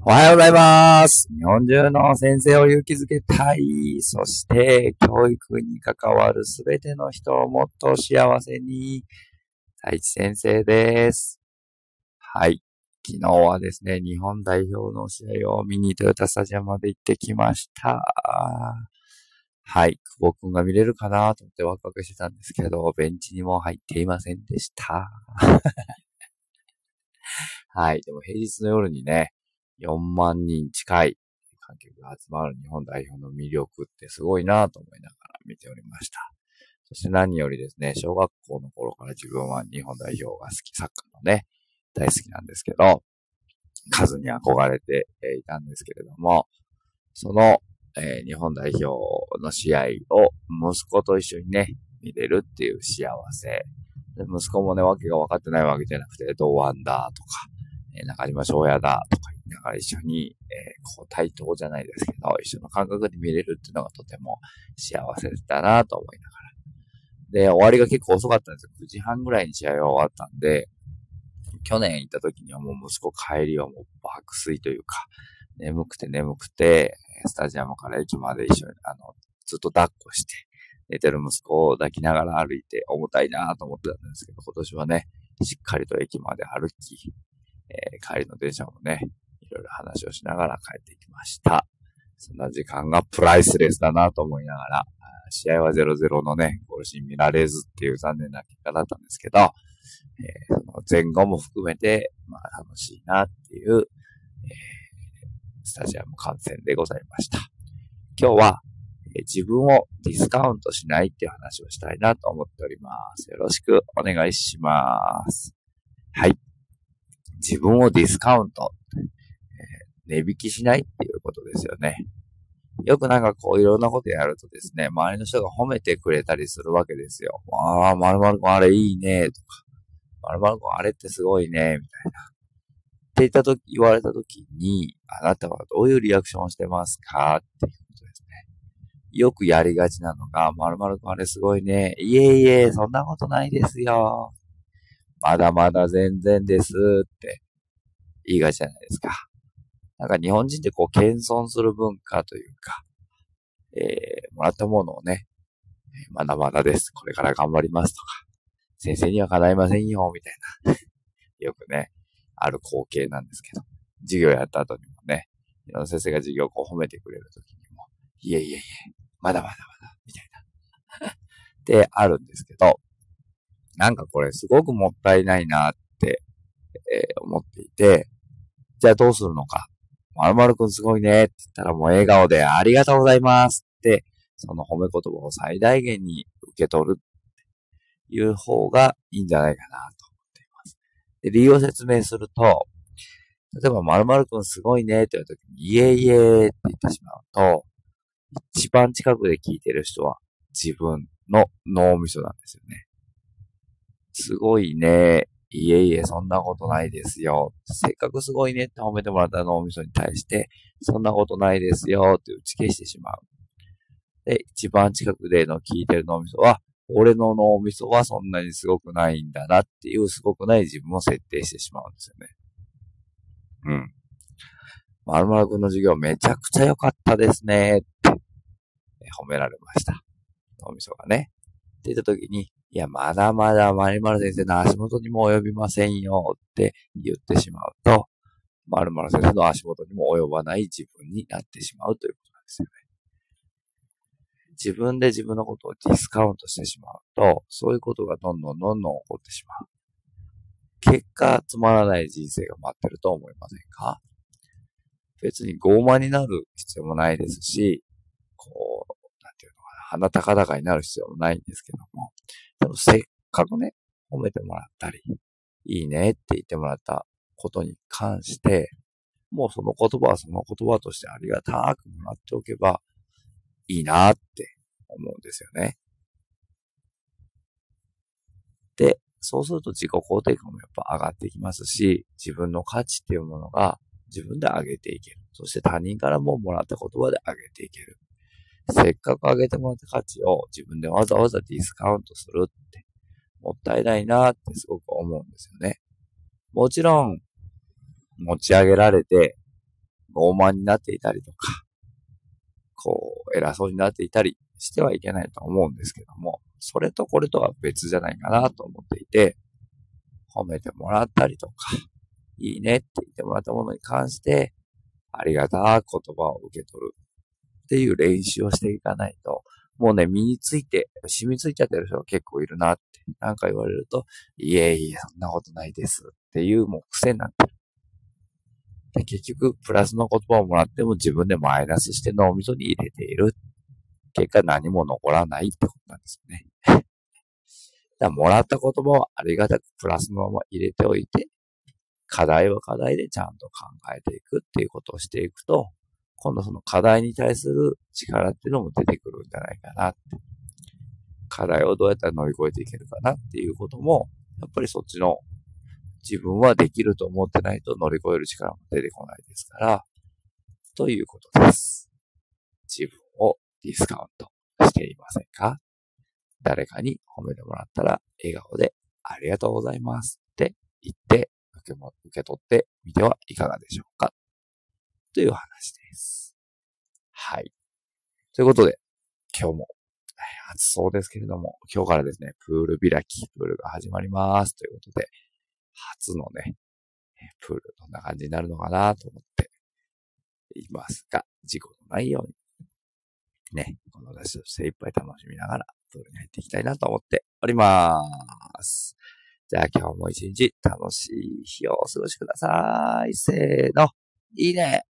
おはようございます。日本中の先生を勇気づけたい。そして、教育に関わるすべての人をもっと幸せに。太一先生です。はい。昨日はですね、日本代表の試合を見にトヨタスタジアムまで行ってきました。はい。久保くんが見れるかなと思ってワクワクしてたんですけど、ベンチにも入っていませんでした。はい。でも平日の夜にね、4万人近い観客が集まる日本代表の魅力ってすごいなと思いながら見ておりました。そして何よりですね、小学校の頃から自分は日本代表が好き、サッカーのね、大好きなんですけど、数に憧れていたんですけれども、その、えー日本代表の試合を息子と一緒にね、見れるっていう幸せ。で息子もね、わけが分かってないわけじゃなくて、同腕だとか、えー中島翔也だとか言いながら一緒に、えーこう対等じゃないですけど、一緒の感覚で見れるっていうのがとても幸せだなと思いながら。で、終わりが結構遅かったんですよ。9時半ぐらいに試合が終わったんで、去年行った時にはもう息子帰りはもう爆睡というか、眠くて眠くて、スタジアムから駅まで一緒に、あの、ずっと抱っこして、寝てる息子を抱きながら歩いて重たいなと思ってたんですけど、今年はね、しっかりと駅まで歩き、えー帰りの電車もね、話をしながら帰ってきました。そんな時間がプライスレスだなと思いながら、試合は0-0のね、ゴールシーン見られずっていう残念な結果だったんですけど、えーその前後も含めて、まあ楽しいなっていう、えースタジアム観戦でございました。今日は、えー自分をディスカウントしないっていう話をしたいなと思っております。よろしくお願いします。はい。自分をディスカウント、値引きしないっていうことですよね。よくなんかこういろんなことやるとですね、周りの人が褒めてくれたりするわけですよ。ああ、まるまるくんあれいいね、とか、まるまるくんあれってすごいね、みたいな。って言ったとき、言われたときに、あなたはどういうリアクションをしてますかっていうことですね。よくやりがちなのが、まるまるくんあれすごいね。いえいえ、そんなことないですよ。まだまだ全然ですって言いがちじゃないですか。なんか日本人ってこう謙遜する文化というか、えー、もらったものをね、まだまだです。これから頑張りますとか、先生には叶いませんよ、みたいな。よくね、ある光景なんですけど、授業やった後にもね、いろんな先生が授業をこう褒めてくれる時にも、いえいえいえ、まだまだまだ、みたいな。ってあるんですけど、なんかこれすごくもったいないなって、えー思っていて、じゃあどうするのか。まるまるくんすごいねって言ったらもう笑顔でありがとうございますって、その褒め言葉を最大限に受け取るっていう方がいいんじゃないかなと思っています。で、理由を説明すると、例えば、まるまるくんすごいねって言うときに、いえいえって言ってしまうと、一番近くで聞いてる人は自分の脳みそなんですよね。すごいね。いえいえ、そんなことないですよ。せっかくすごいねって褒めてもらった脳みそに対して、そんなことないですよって打ち消してしまう。で、一番近くでの聞いてる脳みそは、俺の脳みそはそんなにすごくないんだなっていうすごくない自分を設定してしまうんですよね。うん。まるまるくんの授業めちゃくちゃ良かったですねって褒められました。脳みそがね。って言った時に、いや、まだまだまるまる先生の足元にも及びませんよって言ってしまうと、まるまる先生の足元にも及ばない自分になってしまうということなんですよね。自分で自分のことをディスカウントしてしまうと、そういうことがどんどんどんどん起こってしまう。結果、つまらない人生が待ってると思いませんか？別に傲慢になる必要もないですし、こう、鼻高々になる必要もないんですけども、でもせっかくね、褒めてもらったり、いいねって言ってもらったことに関して、もうその言葉はその言葉としてありがたくもらっておけばいいなって思うんですよね。で、そうすると自己肯定感もやっぱ上がってきますし、自分の価値っていうものが自分で上げていける。そして他人からももらった言葉で上げていける。せっかく上げてもらった価値を自分でわざわざディスカウントするって、もったいないなってすごく思うんですよね。もちろん、持ち上げられて、傲慢になっていたりとか、こう、偉そうになっていたりしてはいけないと思うんですけども、それとこれとは別じゃないかなと思っていて、褒めてもらったりとか、いいねって言ってもらったものに関して、ありがた言葉を受け取るっていう練習をしていかないと、もうね、身について、染みついちゃってる人が結構いるなって、なんか言われると、いえいえ、そんなことないですっていうもう癖になってる。で結局、プラスの言葉をもらっても自分でマイナスして脳みそに入れている。結果何も残らないってことなんですよね。だもらった言葉はありがたくプラスのまま入れておいて、課題は課題でちゃんと考えていくっていうことをしていくと、今度その課題に対する力っていうのも出てくるんじゃないかなって。課題をどうやったら乗り越えていけるかなっていうことも、やっぱりそっちの自分はできると思ってないと乗り越える力も出てこないですから、ということです。自分をディスカウントしていませんか？誰かに褒めてもらったら笑顔でありがとうございますって言って受けも受け取ってみてはいかがでしょうか？という話です。はい。ということで、今日も暑そうですけれども、今日からですね、プール開き、プールが始まります。ということで、初のね、プールどんな感じになるのかなと思っていますが、事故のないように、ね、この私と精一杯楽しみながら、プールに入っていきたいなと思っております。じゃあ今日も一日楽しい日をお過ごしください。せーの。いいね。